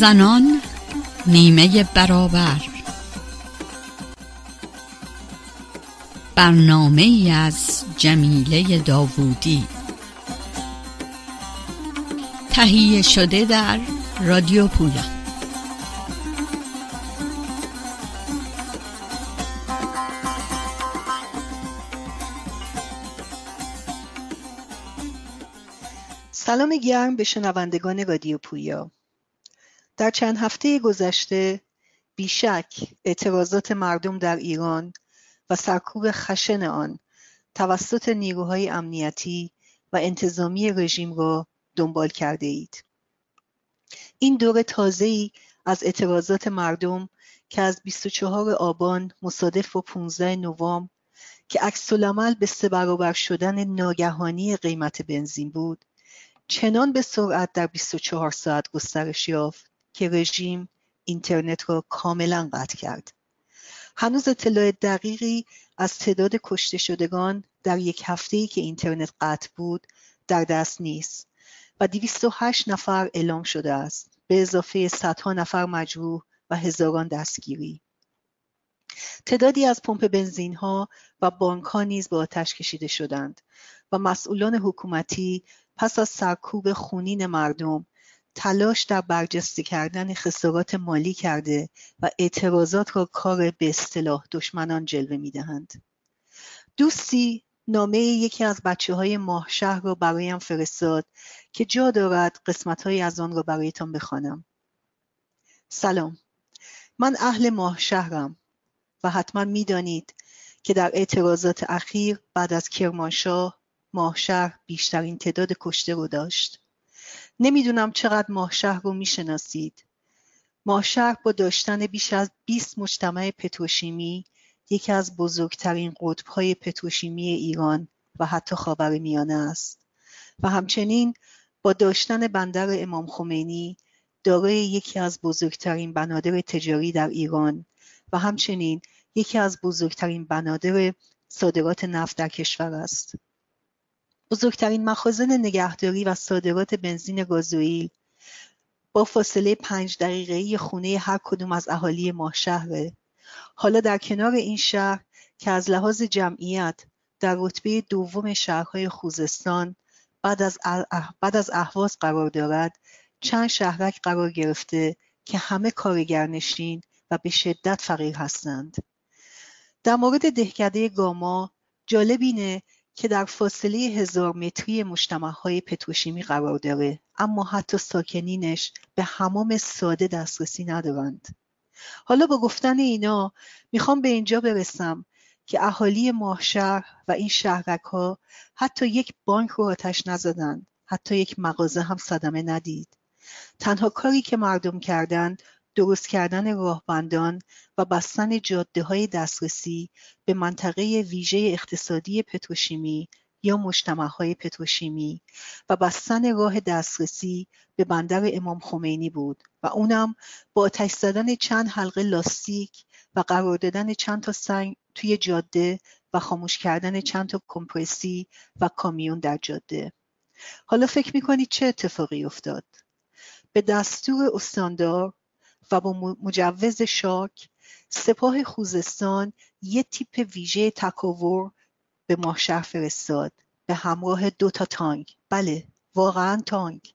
زنان نیمه برابر. برنامه ای از جمیله داوودی. تهیه شده در رادیو پویا سلام گرم به شنوندگان رادیو پویا. در چند هفته گذشته بیشک اعتراضات مردم در ایران و سرکوب خشن آن توسط نیروهای امنیتی و انتظامی رژیم را دنبال کرده اید. این دور ای از اعتراضات مردم که از 24 آبان مصادف با 15 نوامبر که عکس به سه برابر شدن ناگهانی قیمت بنزین بود چنان به سرعت در 24 ساعت گسترش یافت که رژیم اینترنت را کاملا قطع کرد. هنوز اطلاع دقیقی از تعداد کشته شدگان در یک هفته که اینترنت قطع بود در دست نیست و 208 نفر اعلام شده است به اضافه صدها نفر مجروح و هزاران دستگیری تعدادی از پمپ بنزین ها و بانک ها نیز به آتش کشیده شدند و مسئولان حکومتی پس از سرکوب خونین مردم تلاش در برجسته کردن خسارات مالی کرده و اعتراضات را کار به اصطلاح دشمنان جلوه می‌دهند. دوستی نامه یکی از بچه های ماهشهر را برایم فرستاد که جا دارد قسمت از آن را برایتان بخوانم. سلام. من اهل ماهشهرم و حتما می‌دانید که در اعتراضات اخیر بعد از کرمانشاه ماهشهر بیشترین تعداد کشته رو داشت. نمی‌دونم چقدر ماهشهر رو می‌شناسید ماهشهر با داشتن بیش از 20 مجتمع پتروشیمی یکی از بزرگترین قطبهای پتروشیمی ایران و حتی میانه است و همچنین با داشتن بندر امام خمینی دارای یکی از بزرگترین بنادر تجاری در ایران و همچنین یکی از بزرگترین بنادر صادرات نفت در کشور است. بزرگترین مخازن نگهداری و صادرات بنزین گازوئیل. با فاصله پنج دقیقه‌ای خونه هر کدوم از اهالی ماهشهره حالا در کنار این شهر که از لحاظ جمعیت در رتبه دوم شهرهای خوزستان بعد از, بعد از اهواز قرار دارد چند شهرک قرار گرفته که همه کارگرنشین و به شدت فقیر هستند. در مورد دهکده گاما جالب اینه که در فاصله هزار متری های پتروشیمی قرار داره اما حتی ساکنینش به حمام ساده دسترسی ندارند. حالا با گفتن اینا می‌خوام به اینجا برسم که اهالی ماهشهر و این شهرک ها حتی یک بانک رو آتش نزدند حتی یک مغازه هم صدمه ندید. تنها کاری که مردم کردند درست کردن راهبندان و بستن جاده های دسترسی به منطقه ویژه اقتصادی پتروشیمی یا مجتمع های پتروشیمی و بستن راه دسترسی به بندر امام خمینی بود و اونم با آتش زدن چند حلقه لاستیک و قرار دادن چند تا سنگ توی جاده و خاموش کردن چند تا کمپرسی و کامیون در جاده. حالا فکر می‌کنید چه اتفاقی افتاد؟ به دستور استاندار و با مجوز شاک سپاه خوزستان یه تیپ ویژه تکاور به ماهشهر فرستاد. به همراه دو تا تانک. بله واقعا تانک.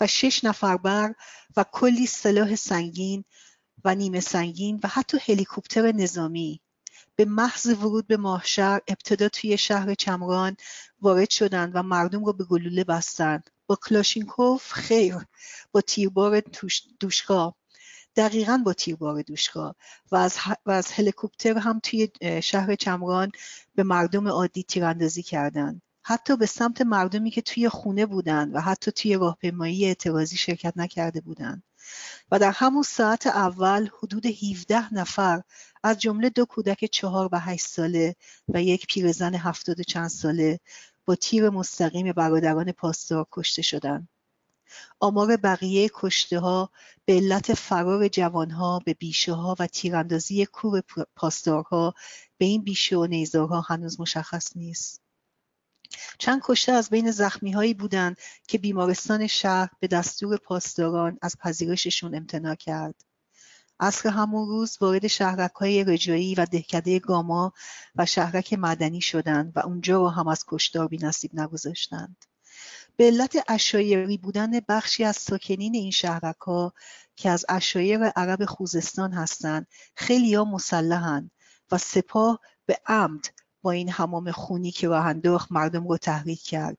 و شش نفر بر و کلی سلاح سنگین و نیمه سنگین و حتی هلیکوپتر نظامی. به محض ورود به ماهشهر ابتدا توی شهر چمران وارد شدند و مردم رو به گلوله بستند. با کلاشینکوف خیر. با تیربار دوشگاه دقیقا با تیربار دوشگاه و از, و از هلیکوپتر هم توی شهر چمران به مردم عادی تیراندازی کردند حتی به سمت مردمی که توی خونه بودند و حتی توی راهپیمایی اعتراضی شرکت نکرده بودند و در همون ساعت اول حدود 17 نفر از جمله دو کودک چهار و هشت ساله و یک پیرزن هفتاد چند ساله با تیر مستقیم برادران پاسدار کشته شدند. آمار بقیه ها به علت فرار جوانها به ها و تیراندازی کور پاسدارها به این بیشه و نیزارها هنوز مشخص نیست. چند کشته از بین زخمی هایی بودند که بیمارستان شهر به دستور پاسداران از پذیرششون امتناع کرد. عصر همون روز وارد شهرک های رجایی و دهکده گاما و شهرک مدنی شدند و اونجا رو هم از کشتار بی نصیب نگذاشتند. به علت اشایری بودن بخشی از ساکنین این شهرک ها که از اشایر عرب خوزستان هستند خیلی ها مسلحن و سپاه به عمد با این حمام خونی که راه انداخت مردم رو تحریک کرد.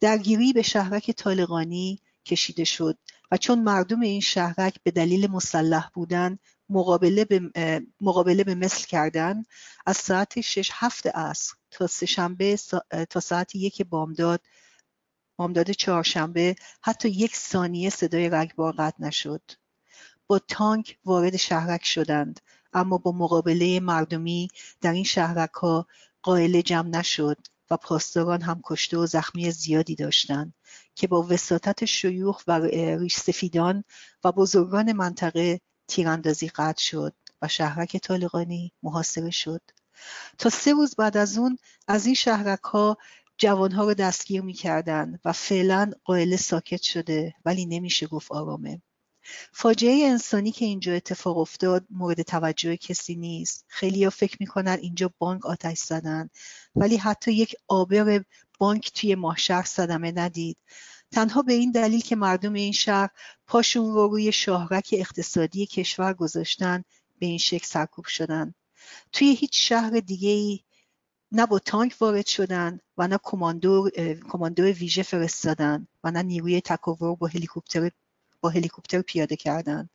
درگیری به شهرک طالقانی کشیده شد و چون مردم این شهرک به دلیل مسلح بودن مقابله به, مقابله به مثل کردن از ساعت شش هفت عصر تا سهشنبه تا ساعت یک بامداد بامداد چهارشنبه حتی یک ثانیه صدای رگبار قطع نشد. با تانک وارد شهرک شدند اما با مقابله مردمی در این ها قائل جمع نشد و پاسداران هم کشته و زخمی زیادی داشتند که با وساطت شیوخ و ریش سفیدان و بزرگان منطقه تیراندازی قطع شد و شهرک طالقانی محاصره شد. تا سه روز بعد از اون از این شهرک ها جوانها رو دستگیر می‌کردند و فعلا قائل ساکت شده ولی نمیشه گفت آرامه. فاجعه انسانی که اینجا اتفاق افتاد مورد توجه کسی نیست. خیلی فکر می‌کنن اینجا بانک آتش زدن ولی حتی یک آبر بانک توی ماهشهر صدمه ندید. تنها به این دلیل که مردم این شهر پاشون رو روی شاهرک اقتصادی کشور گذاشتن به این شکل سرکوب شدن. توی هیچ شهر دیگه ای نه با تانک وارد شدن و نه کماندو ویژه فرستادن و نه نیروی تکاور با هلیکوپتر با هلیکوپتر پیاده کردن.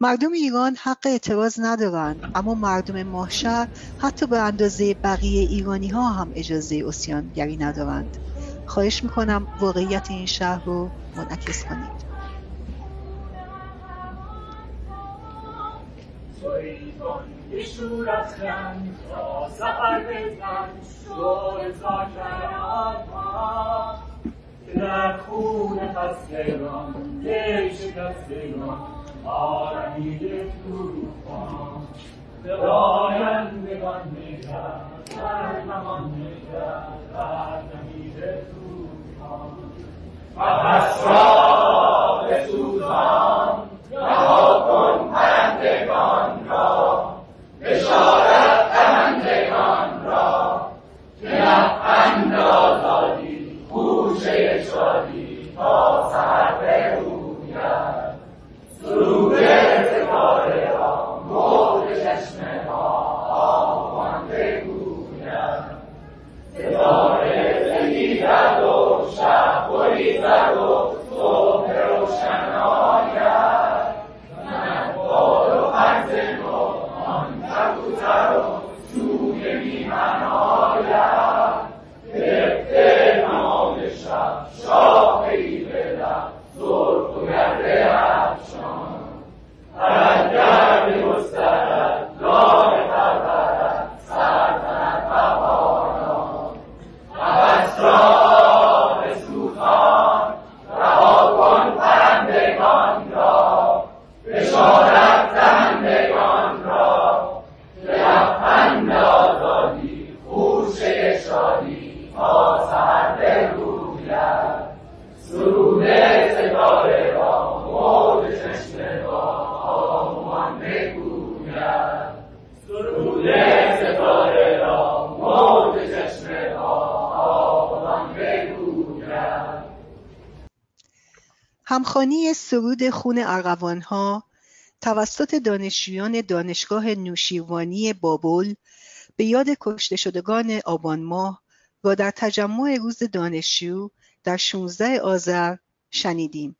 مردم ایران حق اعتراض ندارن اما مردم ماهشهر حتی به اندازه بقیه ایرانی ها هم اجازه اسیانگری ندارند. خواهش می‌کنم واقعیت این شهر رو منعکس کنید. در خون خستگان دل شکستگان آرمید توفان به آیندگان نگر در نمان نگر در نمید توفان و را به سوزان شب گریزد و صبح سرود خون ارغوانها توسط دانشجویان دانشگاه نوشیروانی بابل به یاد کشته شدگان آبان ماه و در تجمع روز دانشجو در 16 آذر شنیدیم.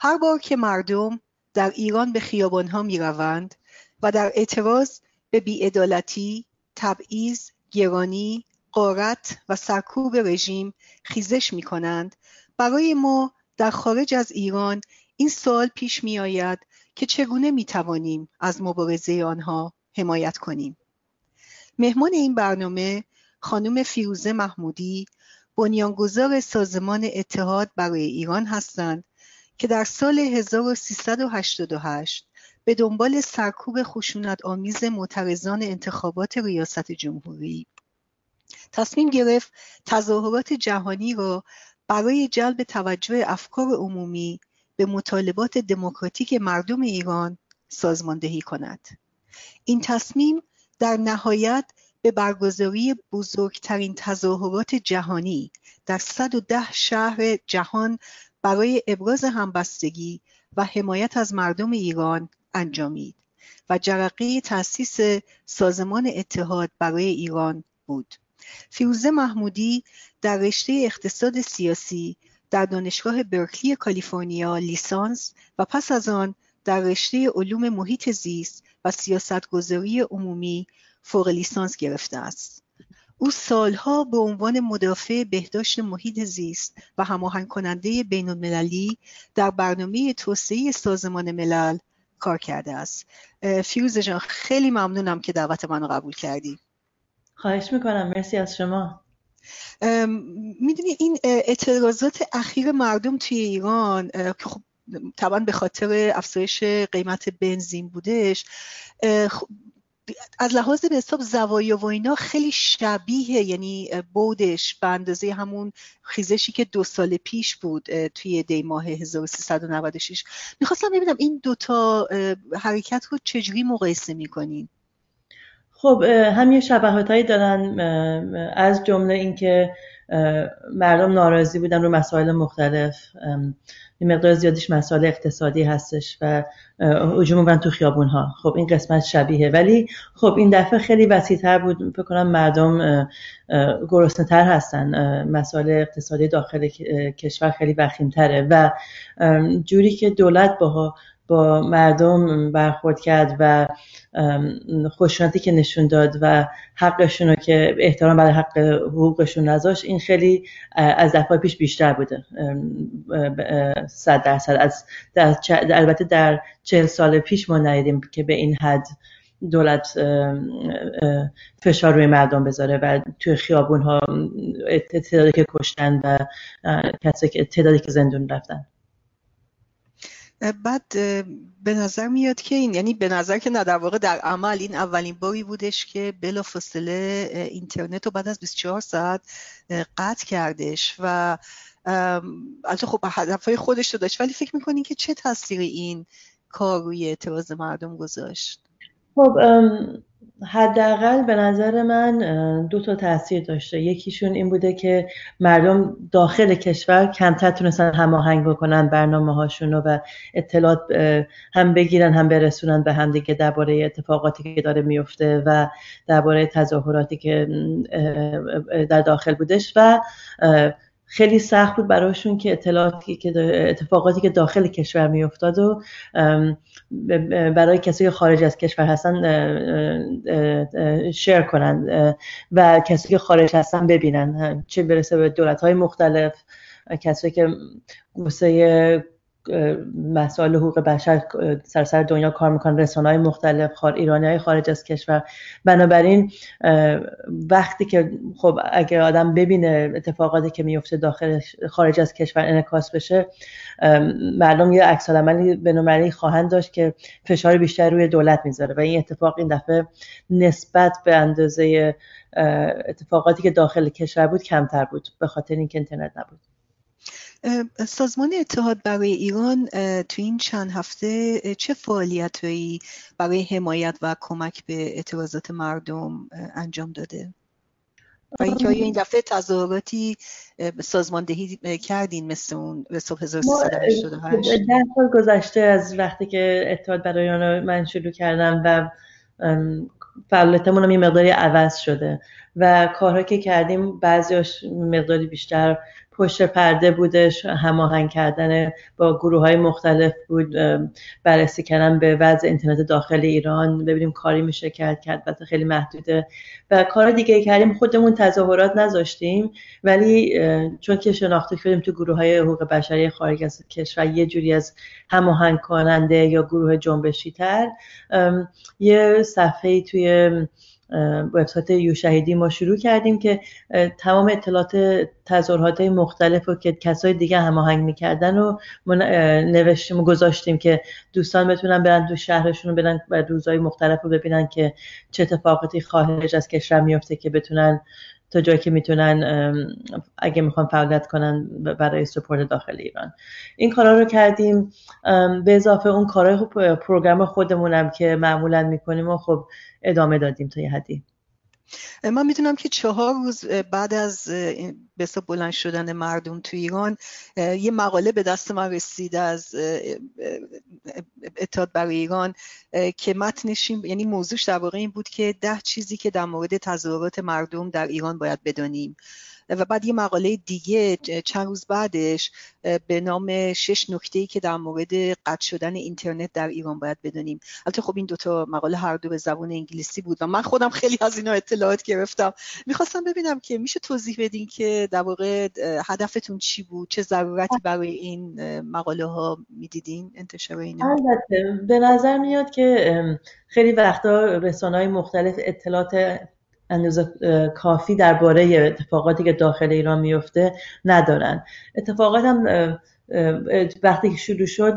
هر بار که مردم در ایران به خیابانها می روند و در اعتراض به بیعدالتی، تبعیض، گرانی، قارت و سرکوب رژیم خیزش می کنند برای ما در خارج از ایران این سوال پیش می آید که چگونه می توانیم از مبارزه آنها حمایت کنیم. مهمان این برنامه خانم فیروزه محمودی بنیانگذار سازمان اتحاد برای ایران هستند که در سال 1388 به دنبال سرکوب خشونت آمیز معترضان انتخابات ریاست جمهوری تصمیم گرفت تظاهرات جهانی را برای جلب توجه افکار عمومی به مطالبات دموکراتیک مردم ایران سازماندهی کند. این تصمیم در نهایت به برگزاری بزرگترین تظاهرات جهانی در 110 شهر جهان برای ابراز همبستگی و حمایت از مردم ایران انجامید و جرقه تأسیس سازمان اتحاد برای ایران بود. فیروزه محمودی در رشته اقتصاد سیاسی در دانشگاه برکلی کالیفرنیا لیسانس و پس از آن در رشته علوم محیط زیست و سیاستگذاری عمومی فوق لیسانس گرفته است. او سالها به عنوان مدافع بهداشت محیط زیست و هماهنگ کننده بین المللی در برنامه توسعه سازمان ملل کار کرده است. فیروز جان خیلی ممنونم که دعوت منو قبول کردی. خواهش می‌کنم. مرسی از شما. می‌دونی این اعتراضات اخیر مردم توی ایران که خب طبعا به خاطر افزایش قیمت بنزین بودش خب از لحاظ به حساب زوایا و اینا خیلی شبیه یعنی بودش به اندازه همون خیزشی که دو سال پیش بود توی دی ماه 1396 می‌خواستم ببینم این دوتا حرکت رو چجوری مقایسه می‌کنین؟ خب همین شباهت هایی دارن از جمله اینکه مردم ناراضی بودن رو مسائل مختلف. یه مقدار زیادیش مسائل اقتصادی هستش و هجوم بودن تو خیابون ها خب این قسمت شبیه ولی خب این دفعه خیلی وسیع تر بود. فکر مردم گرسنه تر هستن. مسائل اقتصادی داخل کشور خیلی وخیم تره و جوری که دولت باها با مردم برخورد کرد و خوشناتی که نشون داد و حقشون رو که احترام برای حق حقوقشون نذاشت این خیلی از دفعه پیش بیشتر بوده. صد درصد. از در البته در چهل سال پیش ما ندیدیم که به این حد دولت فشار روی مردم بذاره و توی خیابون ها تعدادی که کشتن و تعدادی که زندون رفتن. بعد به نظر میاد که این یعنی به نظر که نه در واقع در عمل این اولین باری بودش که بلا فاصله اینترنت رو بعد از 24 ساعت قطع کردش و البته خب هدفهای خودش رو داشت ولی فکر می‌کنین که چه تاثیری این کار روی اعتراض مردم گذاشت؟ خب حداقل به نظر من دو تا تاثیر داشته. یکیشون این بوده که مردم داخل کشور کمتر تونستن هماهنگ بکنن برنامه هاشون و اطلاعات هم بگیرن هم برسونن به هم دیگه درباره اتفاقاتی که داره میفته و درباره تظاهراتی که در داخل بودش و خیلی سخت بود براشون که اطلاعاتی که اتفاقاتی که داخل کشور میافتاد و برای کسی که خارج از کشور هستن شیر کنن و کسی که خارج هستن ببینن. چه برسه به دولت های مختلف کسی که گوسه مسائل حقوق بشر سرسر دنیا کار می‌کنن رسانه های مختلف خار ایرانی های خارج از کشور. بنابراین وقتی که خب اگر آدم ببینه اتفاقاتی که میفته داخل خارج از کشور انعکاس بشه مردم یه عکس عملی بنابراین خواهند داشت که فشار بیشتر روی دولت می‌ذاره و این اتفاق این دفعه نسبت به اندازه اتفاقاتی که داخل کشور بود کمتر بود به خاطر اینکه اینترنت نبود سازمان اتحاد برای ایران تو این چند هفته چه فعالیتهایی برای حمایت و کمک به اعتراضات مردم انجام داده؟ و اینکه آیا این دفعه تظاهراتی سازماندهی کردین مثل اون صبح 1388 ده سال گذشته از وقتی که اتحاد برای ایران من شروع کردم و فعالیتمون هم یه مقداری عوض شده و کارها که کردیم بعضیاش مقداری بیشتر پشت پرده بودش هماهنگ کردن با گروه های مختلف بود بررسی کردن به وضع اینترنت داخل ایران ببینیم کاری میشه کرد کرد خیلی محدوده و کار دیگه کردیم. خودمون تظاهرات نذاشتیم ولی چون که شناخته شدیم تو گروه های حقوق بشری خارج از کشور یه جوری از هماهنگ کننده یا گروه جنبشی تر یه صفحه توی وبسایت یو شهیدی ما شروع کردیم که تمام اطلاعات تظاهرات مختلف رو که کسای دیگه هماهنگ می‌کردن و نوشتیم و گذاشتیم که دوستان بتونن برن تو شهرشون برن و روزهای مختلف رو ببینن که چه اتفاقاتی خارج از کشور میفته که بتونن تا جایی که می‌تونن اگه می‌خوان فعالیت کنن برای سپورت داخل ایران. این کارا رو کردیم. به اضافه اون کارهای پروگرام خودمونم که معمولا می‌کنیم و خب ادامه دادیم تا یه حدی. من می‌دونم که چهار روز بعد از بسا بلند شدن مردم تو ایران یه مقاله به دست من رسید از اتحاد برای ایران که متنش یعنی موضوعش در واقع این بود که ده چیزی که در مورد تظاهرات مردم در ایران باید بدانیم. و بعد یه مقاله دیگه چند روز بعدش به نام شش نکته که در مورد قطع شدن اینترنت در ایران باید بدونیم. البته خب این دوتا مقاله هر دو به زبان انگلیسی بود و من خودم خیلی از اینا اطلاعات گرفتم. می‌خواستم ببینم که میشه توضیح بدین که در واقع هدفتون چی بود؟ چه ضرورتی برای این مقاله ها می‌دیدین؟ انتشار اینا البته به نظر میاد که خیلی وقتا رسانه های مختلف اطلاعات اندازه کافی درباره اتفاقاتی که داخل ایران میفته ندارن. اتفاقات هم وقتی که شروع شد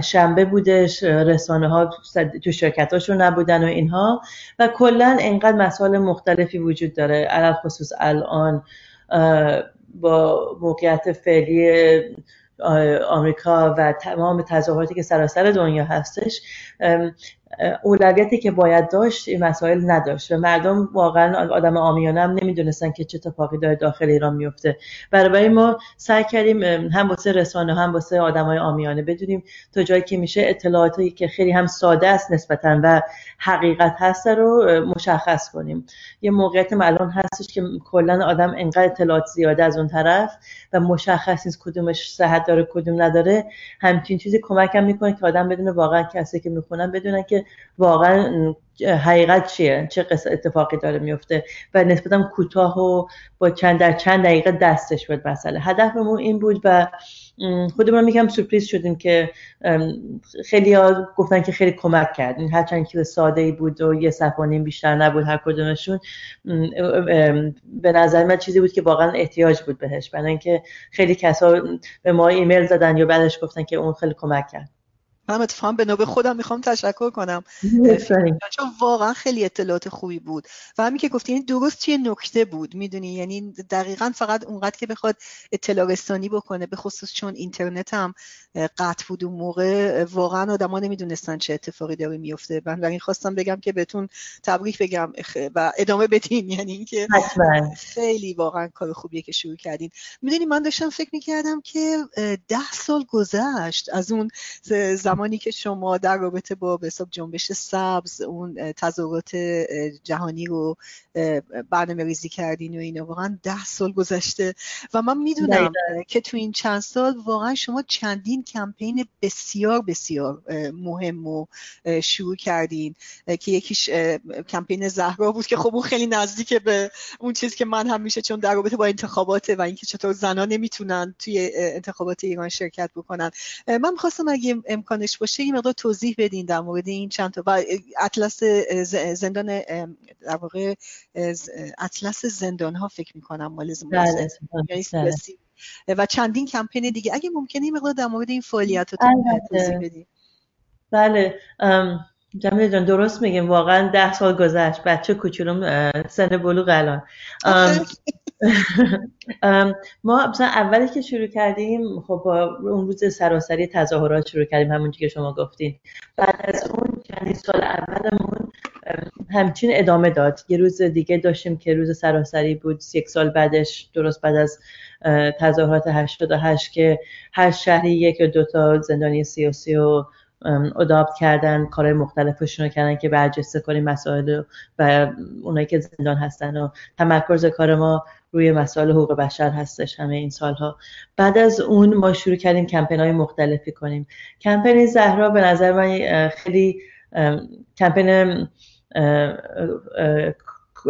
شنبه بودش رسانه ها تو شرکت هاشون نبودن و اینها و کلا انقدر مسائل مختلفی وجود داره. علال خصوص الان با موقعیت فعلی آمریکا و تمام تظاهراتی که سراسر دنیا هستش اولویتی که باید داشت این مسائل نداشت و مردم واقعا آدم آمیانه هم نمی‌دونستن که چه اتفاقی داره داخل ایران میفته برای ما سعی کردیم هم واسه رسانه هم واسه آدمای آمیانه بدونیم تا جایی که میشه اطلاعاتی که خیلی هم ساده است نسبتا و حقیقت هست رو مشخص کنیم. یه موقعیت الان هستش که کلا آدم انقدر اطلاعات زیاده از اون طرف و مشخص نیست کدومش صحت داره کدوم نداره. همچین چیزی کمک هم می‌کنه که آدم بدونه واقعا کسی که می‌خونن بدونن که واقعا حقیقت چیه؟ چه قصه اتفاقی داره میفته؟ و نسبتا کوتاه و با چند در چند دقیقه دستش بود مسئله. هدفمون این بود و خودمون میگم سورپریز شدیم که خیلی ها گفتن که خیلی کمک کرد. هرچند که ساده بود و یه صفحه بیشتر نبود هر کدومشون به نظر من چیزی بود که واقعا احتیاج بود بهش. برای اینکه خیلی کسا به ما ایمیل زدن یا بعدش گفتن که اون خیلی کمک کرد. من اتفاقا به نوبه خودم می‌خوام تشکر کنم. چون واقعا خیلی اطلاعات خوبی بود. و همین که گفتی یعنی درست توی نکته بود می‌دونی؟ یعنی دقیقا فقط اونقدر که بخواد اطلاع رسانی بکنه به خصوص چون اینترنت هم قطع بود اون موقع. واقعا آدما نمی‌دونستن چه اتفاقی داره میفته بنابراین خواستم بگم که بهتون تبریک بگم و ادامه بدین. یعنی اینکه خیلی واقعا کار خوبیه که شروع کردین. می‌دونی من داشتم فکر می‌کردم که ده سال گذشت از اون زمانی که شما در رابطه با به حساب جنبش سبز اون تظاهرات جهانی رو برنامه ریزی کردین و اینا واقعا ده سال گذشته و من می‌دونم که تو این چند سال واقعا شما چندین کمپین بسیار بسیار مهم و شروع کردین که یکیش کمپین زهرا بود که خب اون خیلی نزدیک به اون چیزی که من هم میشه چون در رابطه با انتخابات و اینکه چطور زنان نمی‌تونن توی انتخابات ایران شرکت بکنن. من می‌خواستم اگه امکانش باشه یه مقدار توضیح بدین در مورد این چند تا. و اطلس زندان در واقع اطلس زندان ها فکر می‌کنم مال بله، بله. و چندین کمپین دیگه. اگه ممکنه این مقدار در مورد این فعالیت رو توضیح بدین. بله جمیل جان درست میگیم. واقعا ده سال گذشت. بچه کوچولم سن بلوغ الان. ما مثلا اولی که شروع کردیم خب اون روز سراسری تظاهرات شروع کردیم همون که شما گفتین. بعد از اون چندین سال اولمون همچین ادامه داد. یه روز دیگه داشتیم که روز سراسری بود. یک سال بعدش درست بعد از تظاهرات 88 که هر شهری یک یا دو تا زندانی سیاسی و ادابت کردن کارهای مختلفشون رو کردن که برجسته کنیم مسائل و اونایی که زندان هستن و تمرکز کار ما روی مسائل حقوق بشر هستش همه این سالها. بعد از اون ما شروع کردیم کمپین های مختلفی کنیم. کمپین زهرا به نظر من خیلی کمپین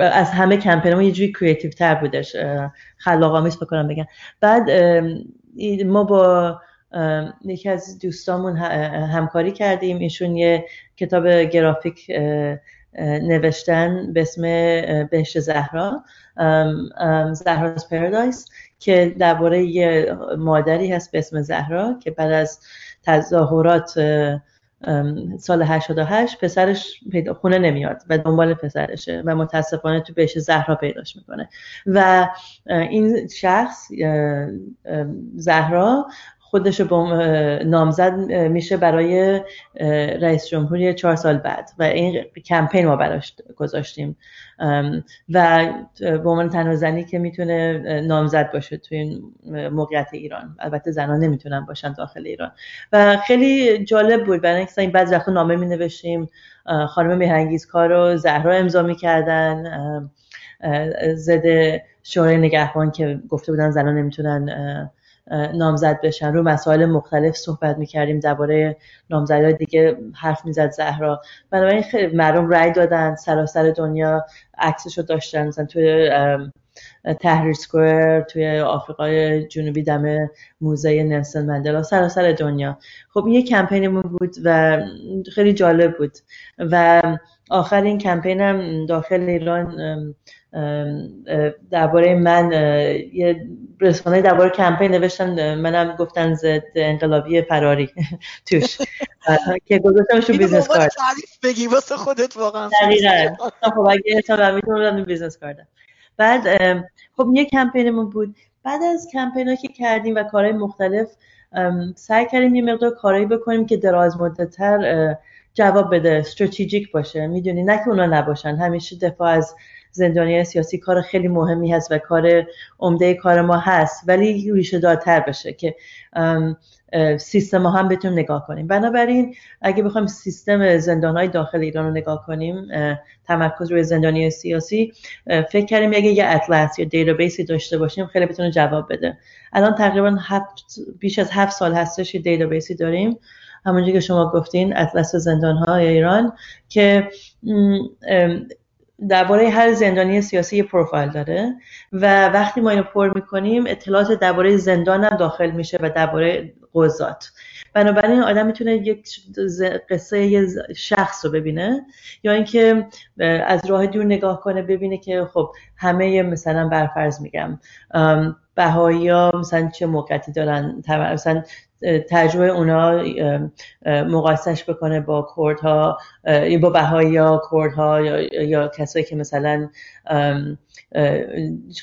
از همه کمپین یه جوری کریتیو تر بودش. خلاق آمیز بکنم بگم. بعد ما با یکی از دوستامون همکاری کردیم. ایشون یه کتاب گرافیک نوشتن به اسم بهشت زهرا زهرا's پرادایس که درباره یه مادری هست به اسم زهرا که بعد از تظاهرات سال 88 پسرش پیدا خونه نمیاد و دنبال پسرشه و متاسفانه تو بهش زهرا پیداش می‌کنه. و این شخص زهرا خودش رو نامزد میشه برای رئیس جمهوری چهار سال بعد و این کمپین ما براش گذاشتیم. و به عنوان تنها زنی که می‌تونه نامزد باشه توی این موقعیت ایران. البته زنان نمی‌تونن باشن داخل ایران. و خیلی جالب بود. برای اینکه این بعض وقتا نامه می نوشتیم خانم مهرنگیز کار رو زهرا امضا می‌کردن. ضد شورای نگهبان که گفته بودن زنان نمی‌تونن نامزد بشن. رو مسائل مختلف صحبت می‌کردیم درباره نامزدهای دیگه حرف می‌زد زهرا. بنابراین خیلی مردم رأی دادن سراسر دنیا عکسش رو داشتن. مثلا توی تحریر سکویر توی آفریقای جنوبی دم موزه نلسون مندلا سراسر دنیا. خب این یه کمپینمون بود و خیلی جالب بود. و آخر این کمپینم داخل ایران درباره من یه رسانه درباره کمپین نوشتن منم گفتن ضد انقلابی فراری. توش. که گذاشتمش رو business card. تعریف بگی واسه خودت واقعا. دقیقاً. خب اگه تا می‌تونم business card م بعد خب یه کمپینمون بود. بعد از کمپین که کردیم و کارهای مختلف سعی کردیم یه مقدار کارهایی بکنیم که دراز مدتتر جواب بده استراتژیک باشه. می‌دونی نه که اونا نباشن. همیشه دفاع از زندانی سیاسی کار خیلی مهمی هست و کار عمده کار ما هست ولی ریشه دارتر بشه که سیستم هم بتونیم نگاه کنیم. بنابراین اگه بخوایم سیستم زندان های داخل ایران رو نگاه کنیم تمرکز روی زندانی سیاسی فکر کردیم اگه یه اطلس یا database ی داشته باشیم خیلی بتونه جواب بده. الان تقریبا هفت بیش از هفت سال هستش یه database ی داریم. همونجور که شما گفتین اطلس زندان های ایران که درباره هر زندانی سیاسی پروفایل داره و وقتی ما اینو پر می‌کنیم اطلاعات درباره زندان هم داخل میشه و درباره قضات. بنابراین آدم می‌تونه یک قصه یه شخص رو ببینه یا اینکه از راه دور نگاه کنه ببینه که خب همه مثلا برفرض میگم بهایی ها مثلا چه موقعیتی دارن مثلا تجربه اونا مقایسش بکنه با کردها با بهایی ها کردها یا, یا کسایی که مثلا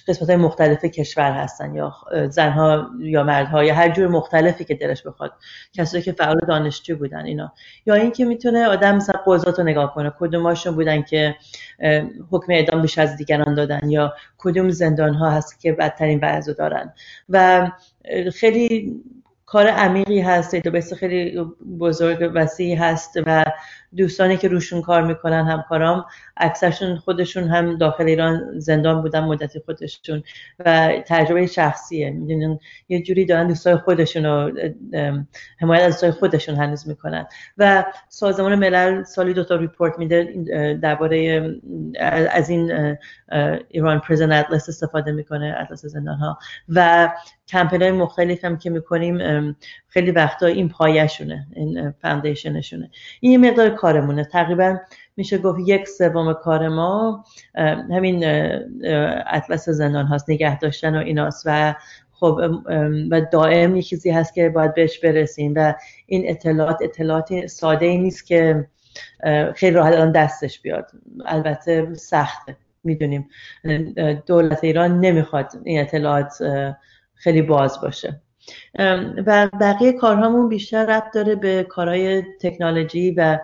قسمت های مختلف کشور هستن یا زنها یا مردها یا هر جور مختلفی که دلش بخواد. کسایی که فعال دانشجو بودن اینا. یا اینکه می‌تونه آدم مثلا قضات رو نگاه کنه. کدوماشون بودن که حکم اعدام بیش از دیگران دادن یا کدوم زندان ها هست که بدترین وضع دارن. و خیلی کار عمیقی هست دیتابیس خیلی بزرگ وسیعی هست و دوستانی که روشون کار می‌کنن همکارام اکثرشون خودشون هم داخل ایران زندان بودن مدتی خودشون و تجربه شخصیه. می‌دونن یه جوری دارن دوستای خودشون رو حمایت از دوستای خودشون هنوز می‌کنن. و سازمان ملل سالی دوتا report میده درباره از این Iran Prison Atlas استفاده می‌کنه اتلس زندان ها و کمپین های مختلف هم که می‌کنیم خیلی وقتا این پایشونه این foundation شونه این مقدار کارمونه. تقریبا میشه گفت یک سوم کار ما همین اطلس زندان هاست نگه داشتن و ایناست. و خب و دائم یه چیزی هست که باید بهش برسیم. و این اطلاعات اطلاعات ساده ای نیست که خیلی راحت الان دستش بیاد. البته سخته. می‌دونیم دولت ایران نمی‌خواد این اطلاعات خیلی باز باشه. و بقیه کارهامون بیشتر ربط داره به کارهای تکنولوژی و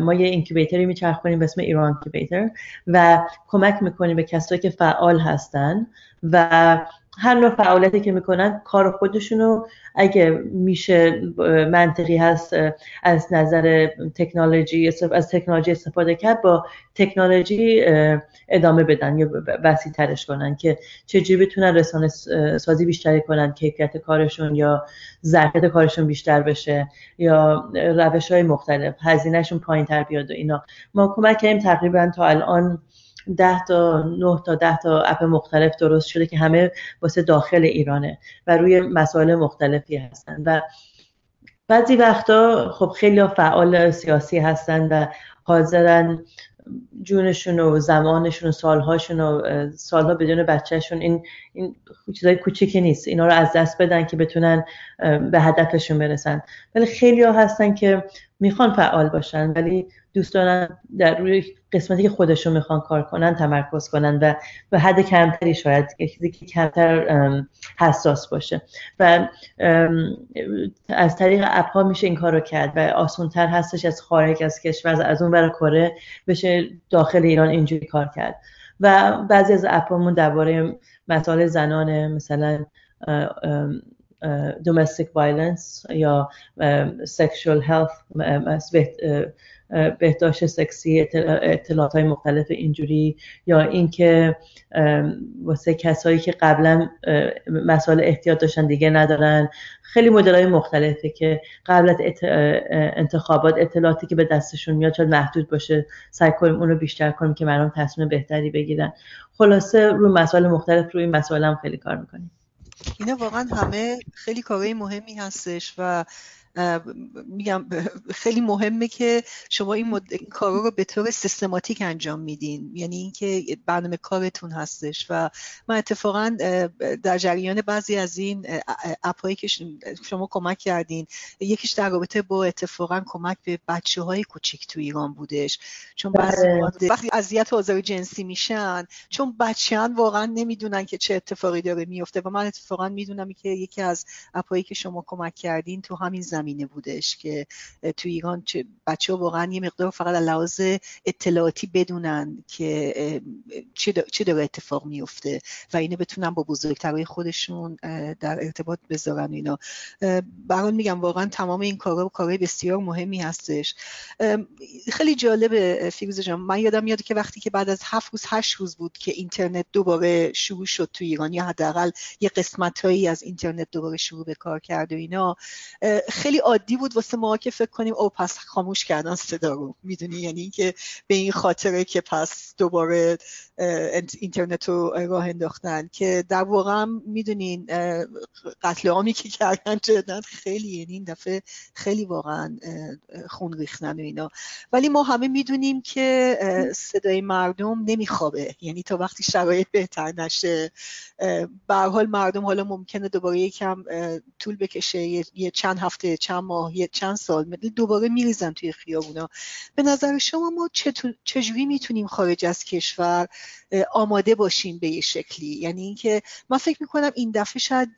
ما یه اینکوبیتری میچرخونیم به اسم ایران اینکوبیتر و کمک می‌کنیم به کسایی که فعال هستن و هر نوع فعالیتی که می‌کنن کار خودشونو اگه میشه منطقی هست از نظر تکنولوژی از تکنولوژی استفاده کرد با تکنولوژی ادامه بدن یا وسیع ترش کنن که چجوری بتونن رسانه سازی بیشتری کنن کیفیت کارشون یا ظرفیت کارشون بیشتر بشه یا روش های مختلف هزینهشون پایین تر بیاد و اینا. ما کمک کردیم تقریبا تا الان ده تا نه تا ده تا اپ مختلف درست شده که همه واسه داخل ایرانه و روی مسائل مختلفی هستن. و بعضی وقتا خب خیلی فعال سیاسی هستن و حاضرن جونشون و زمانشون و سالهاشون و سالها بدون بچهشون. این این چیزای کوچیکی نیست. اینا رو از دست بدن که بتونن به هدفشون برسن. ولی خیلی ها هستن که می‌خوان فعال باشن ولی دوست دارن در روی قسمتی که خودشون می‌خوان کار کنن تمرکز کنن و به حد کمتری شاید چیزی که کمتر حساس باشه. و از طریق اپ ها میشه این کار رو کرد و آسونتر هستش از خارج از کشور از اون برای کره بشه داخل ایران اینجوری کار کرد. و بعضی از اپامون درباره مسائل زنانه مثلا domestic violence یا sexual health بهداشت سکسی اطلاعات های مختلف اینجوری یا اینکه واسه کسایی که قبلا مسائل احتیاط داشتن دیگه ندارن. خیلی مدل های مختلفه که قبل از انتخابات اطلاعاتی که به دستشون میاد شاید محدود باشه سعی کنیم اون رو بیشتر کنیم که مردم تصمیم بهتری بگیرن. خلاصه روی مسائل مختلف روی مسائل هم خیلی کار می‌کنیم. اینا واقعا همه خیلی کارهای مهمی هستش و میگم خیلی مهمه که شما این, مد... این کارا رو به طور سیستماتیک انجام میدین یعنی اینکه برنامه کارتون هستش و من اتفاقا در جریان بعضی از این اپایی که شما کمک کردین یکیش در رابطه با اتفاقا کمک به بچه های کوچیک تو ایران بودش چون بعضی بله. وقتی اذیت و آزار جنسی میشن چون بچهان واقعا نمی‌دونن که چه اتفاقی داره میفته و من اتفاقا می‌دونم که یکی از اپایی که شما کمک کردین تو همین زمینه بودش که تو ایران بچه ها واقعا یه مقدار فقط لحاظ اطلاعاتی بدونن که چه داره اتفاق میفته و اینه بتونن با بزرگترهای خودشون در ارتباط بذارن اینا. برای میگم واقعا تمام این کارا کارهای بسیار مهمی هستش. خیلی جالبه فیروز جان. من یادم میاد که وقتی که بعد از هفت روز هشت روز بود که اینترنت دوباره شروع شد تو ایران یا حداقل یه قسمت هایی از اینترنت دوباره شروع به کار کرد و اینا خیلی عادی بود واسه ما که فکر کنیم او پس خاموش کردن صدا رو. می‌دونی؟ یعنی اینکه به این خاطره که پس دوباره اینترنت رو راه انداختن که در واقع می‌دونین قتل عامی که کردن جدا خیلی یعنی این دفعه خیلی واقعا خون ریختن و اینا. ولی ما همه می‌دونیم که صدای مردم نمیخوابه. یعنی تا وقتی شرایط بهتر نشه به حال مردم حالا ممکنه دوباره یکم طول بکشه یه چند هفته چند ماه یه چند سال دوباره میریزن توی خیابونا. به نظر شما ما چجوری می‌تونیم خارج از کشور آماده باشیم به یه شکلی؟ یعنی اینکه من فکر می‌کنم این دفعه شاید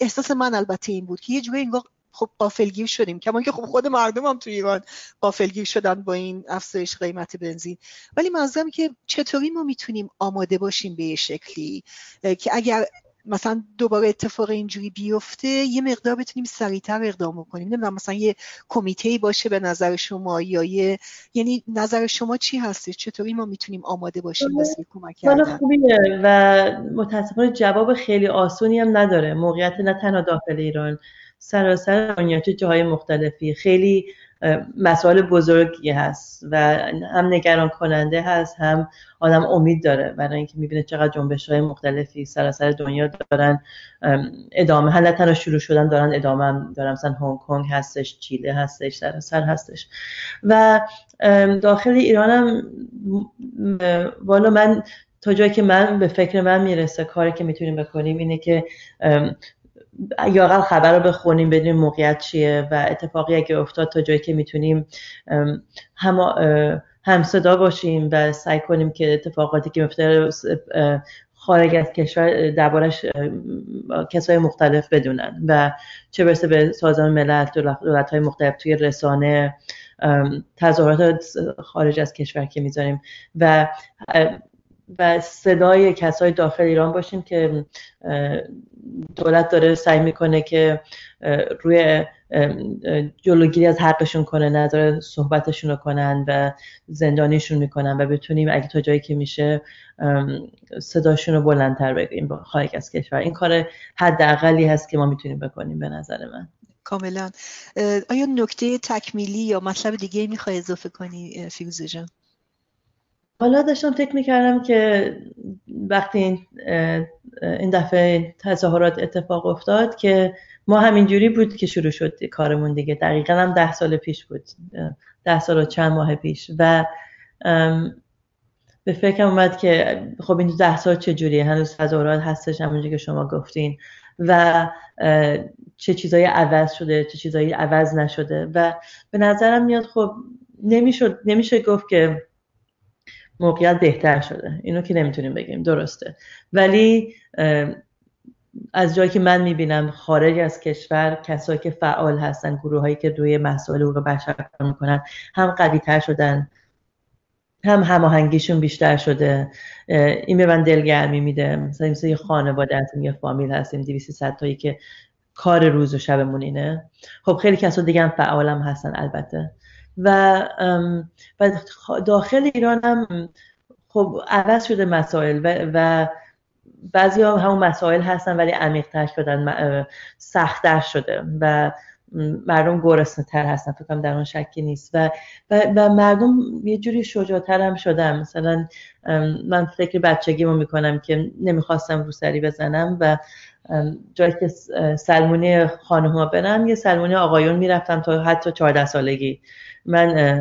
احساس من البته این بود که یه جوری انگار خب قافلگیر شدیم. کما که خب خود مردم هم تو ایران قافلگیر شدن با این افزایش قیمت بنزین. ولی منظورم که چطوری ما می‌تونیم آماده باشیم به یه شکلی؟ که اگر مثلا دوباره اتفاق اینجوری بیفته یه مقدار بتونیم سریعتر اقدام کنیم نمی‌دونم مثلا یه کمیته باشه به نظر شما یا یه یعنی نظر شما چی هستش؟ چطوری ما می‌تونیم آماده باشیم واسه کمک کردن؟ خوبیه و متاسفانه جواب خیلی آسونی هم نداره. موقعیت نه تنها داخل ایران سراسر دنیا چه جاهای مختلفی. خیلی مسائل بزرگی هست و هم نگران کننده هست هم آدم امید داره. برای اینکه می‌بینه چقدر جنبش های مختلفی سراسر دنیا دارن ادامه هم تنها شروع شدن دارن ادامه هم دارن. مثلا هنگ کنگ هستش چیله هستش سراسر هستش. و داخل ایران هم والا من تا جایی که من به فکر من می‌رسه کاری که می‌تونیم بکنیم اینه که یا خبر رو بخونیم بدونیم موقعیت چیه و اتفاقی اگه افتاد تا جایی که می‌تونیم هم هم صدا باشیم و سعی کنیم که اتفاقاتی که میفته خارج از کشور دربارش کسای مختلف بدونن و چه برسه به سازمان ملل دولت های مختلف توی رسانه تظاهرات خارج از کشور که می‌ذاریم و و صدای کسای داخل ایران باشیم که دولت داره سعی می‌کنه که روی جلوگیری از حقشون کنه نداره صحبتشون رو کنن و زندانیشون می‌کنن و بتونیم اگه تا جایی که میشه صداشون رو بلندتر بگیریم خارج از کشور. این کار حداقلی هست که ما می‌تونیم بکنیم به نظر من. کاملا. آیا نکته تکمیلی یا مطلب دیگه می‌خوای اضافه کنی فیروزه جان؟ حالا داشتم فکر می‌کردم که وقتی این, این دفعه تظاهرات اتفاق افتاد که ما همینجوری بود که شروع شد کارمون دیگه. دقیقا هم ده سال پیش بود ده سال و چند ماه پیش. و به فکرم اومد که خب این ده سال چجوریه؟ هنوز تظاهرات هستش همونجوری که شما گفتین. و چه چیزایی عوض شده چه چیزایی عوض نشده. و به نظرم میاد خب نمیشه نمیشه گفت که موقعیت بهتر شده. اینو که نمی‌تونیم بگیم. درسته. ولی از جایی که من می‌بینم خارج از کشور کسایی که فعال هستن گروه هایی که روی مسائل حقوق بشر کار می‌کنن هم قوی تر شدن هم هماهنگیشون بیشتر شده. این به من دلگرمی میده. مثلا مثل یه خانواده هستیم یه فامیل هستیم 200 تایی که کار روز و شبمون اینه. خب خیلی کسا دیگه هم فعالم هستن البته. و داخل ایران هم خب عوض شده مسائل و, و بعضی ها همون مسائل هستن ولی عمیقتر شدن سختتر شده و مردم گرسنه تر هستن فکرم در اون شکی نیست. و, و, و مردم یه جوری شجاعتر هم شدن. مثلا من فکر بچگیمو می‌کنم که نمی‌خواستم روسری بزنم و جایی که سلمونی خانم ها برم یه سلمونی آقایون می‌رفتم تا حتی 14 سالگی. من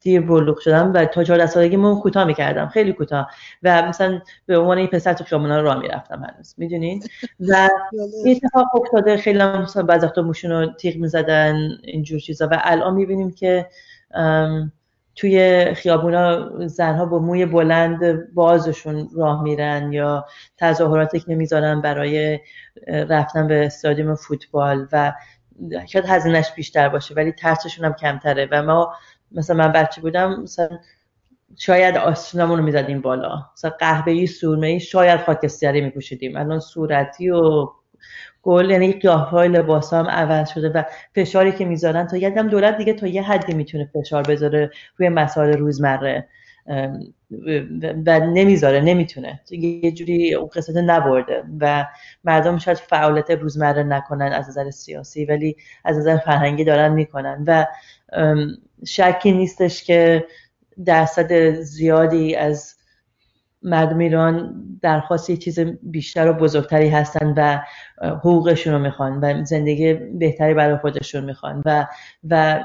دیر بلوغ شدم و تا 14 سالگی مو کوتاه می‌کردم خیلی کوتاه. و مثلا به عنوان این پسر تو خیابونا راه می‌رفتم هنوز می‌دونین و این اتفاق افتاده خیلی هم بعض وقتا موشون رو تیغ می‌زدن اینجور چیزا. و الان می‌بینیم که توی خیابونا زنها با موی بلند بازشون راه میرن یا تظاهراتی که نمی‌ذارن برای رفتن به استادیوم فوتبال و شاید هزینهش بیشتر باشه ولی ترسشون هم کمتره و ما مثلا من بچه بودم مثلا شاید آستینمون رو می‌زدیم بالا مثلا قهوه‌ای سرمه‌ای شاید خاکستری میپوشیدیم الان صورتی و گل یعنی قیافه‌های لباس هم عوض شده و فشاری که می‌ذارن تا یکم دولت دیگه تا یه حدی می‌تونه فشار بذاره روی مسائل روزمره. و نمی‌ذاره نمی‌تونه. یه جوری اون قصت نبرده و مردم شاید فعالیت روزمره نکنن از نظر سیاسی ولی از نظر فرهنگی دارن می‌کنن. و شکی نیستش که درصد زیادی از مردم ایران درخواست یه چیز بیشتر و بزرگتری هستن و حقوقشون رو می‌خوان و زندگی بهتری برای خودشون می‌خوان و و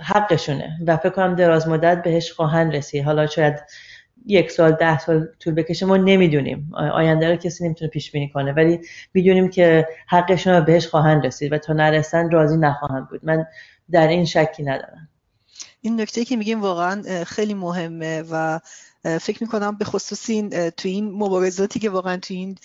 حقشونه. و فکر کنم دراز مدت بهش خواهند رسید. حالا شاید یک سال ده سال طول بکشه. ما نمی‌دونیم. آینده رو کسی نمی‌تونه پیش بینی کنه. ولی می‌دونیم که حقشون رو بهش خواهند رسید و تا نرسن راضی نخواهند بود. من در این شکی ندارم. این نکته که میگیم واقعا خیلی مهمه و فکر می‌کنم به خصوص این تو این مبارزاتی که واقعا تو این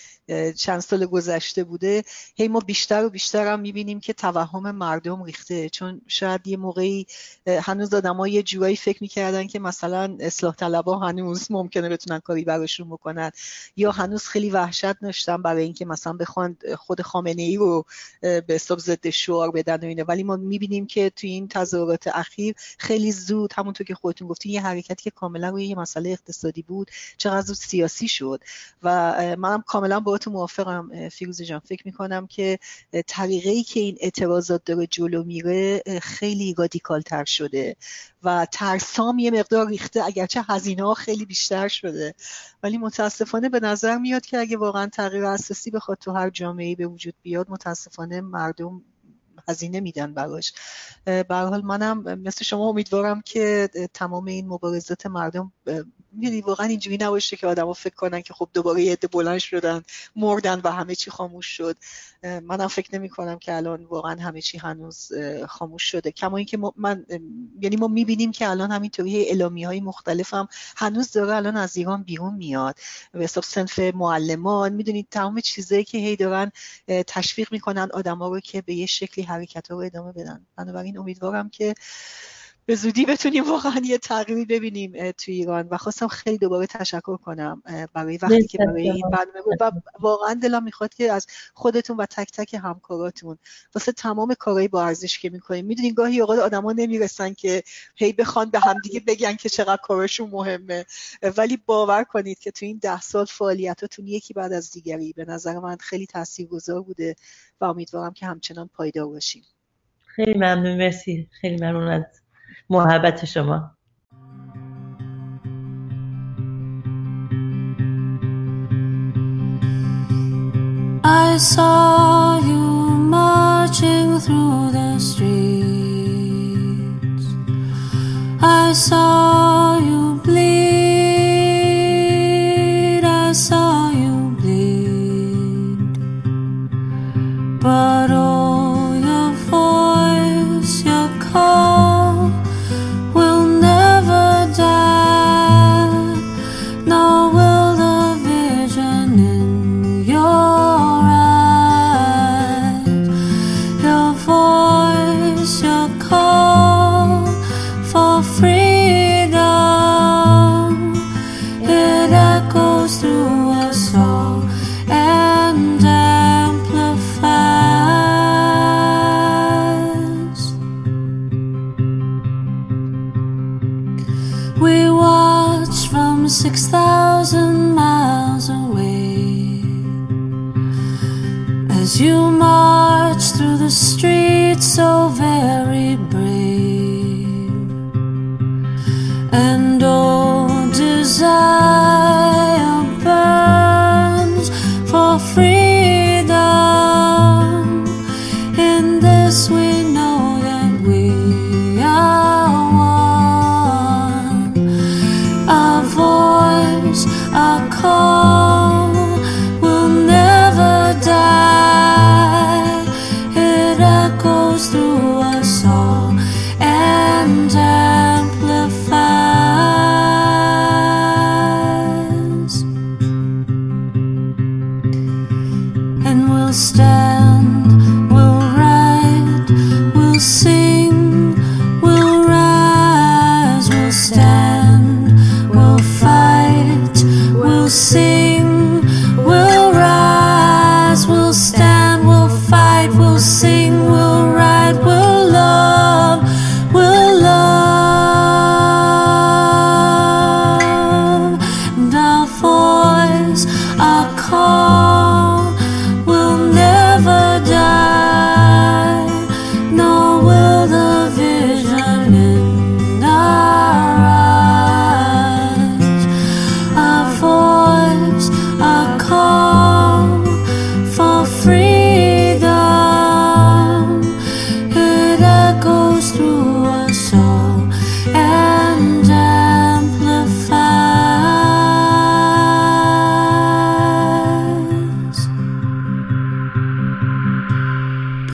چند سال گذشته بوده هی ما بیشتر و بیشتر هم می‌بینیم که توهم مردم ریخته. چون شاید یه موقعی هنوز آدم ها یه جورایی فکر می‌کردن که مثلا اصلاح طلبا هنوز ممکنه بتونن کاری براشون بکنن یا هنوز خیلی وحشت داشتن برای اینکه مثلا بخوان خود خامنه ای رو به حساب ضد شعار بدن و اینه ولی ما می‌بینیم که تو این تظاهرات اخیر خیلی زود همونطور که خودتون گفتین یه حرکتی که کاملا روی یه مسئله اقتصادی بود چقدر سیاسی شد. و منم کاملا با تو موافقم فیروز جان. فکر می‌کنم که طریقه ای که این اعتراضات داره جلو میره خیلی رادیکال تر شده. و ترسام یه مقدار ریخته اگرچه هزینه ها خیلی بیشتر شده. ولی متاسفانه به نظر میاد که اگه واقعا تغییر اساسی بخواد تو هر جامعه به وجود بیاد متاسفانه مردم هزینه میدن براش. به حال منم مثل شما امیدوارم که تمام این مبارزات مردم می‌دونی واقعا اینجوری نباشه که آدما فکر کنن که خب دوباره یه عده بلند شدن مردن و همه چی خاموش شد. منم فکر نمی کنم که الان واقعا همه چی هنوز خاموش شده. کما اینکه من یعنی ما می‌بینیم که الان همینطوری اعلامی های مختلف هم هنوز داره الان از ایران بیرون میاد. به حساب سنف معلمان می‌دونید تمام چیزایی که هی دارن تشویق می‌کنن آدما رو که به یه شکلی حرکت رو ادامه بدن. بنابراین امیدوارم که به زودی بتونیم واقعا یه تغییری ببینیم تو ایران. و خواستم خیلی دوباره تشکر کنم برای وقتی که برای این برنامه بود. و واقعا دلم می‌خواد که از خودتون و تک تک همکاراتون واسه تمام کارهای با ارزش که می‌کنیم. می‌دونین گاهی اوقات آدما نمی‌رسن که هی بخوان به همدیگه بگن که چقدر کارشون مهمه. ولی باور کنید که تو این ده سال فعالیتاتون یکی بعد از دیگری به نظر من خیلی تاثیرگذار بوده و امیدوارم که همچنان پایدار باشیم. خیلی ممنون. مرسی. خیلی ممنون از محبت شما I saw you marching through the streets. I saw you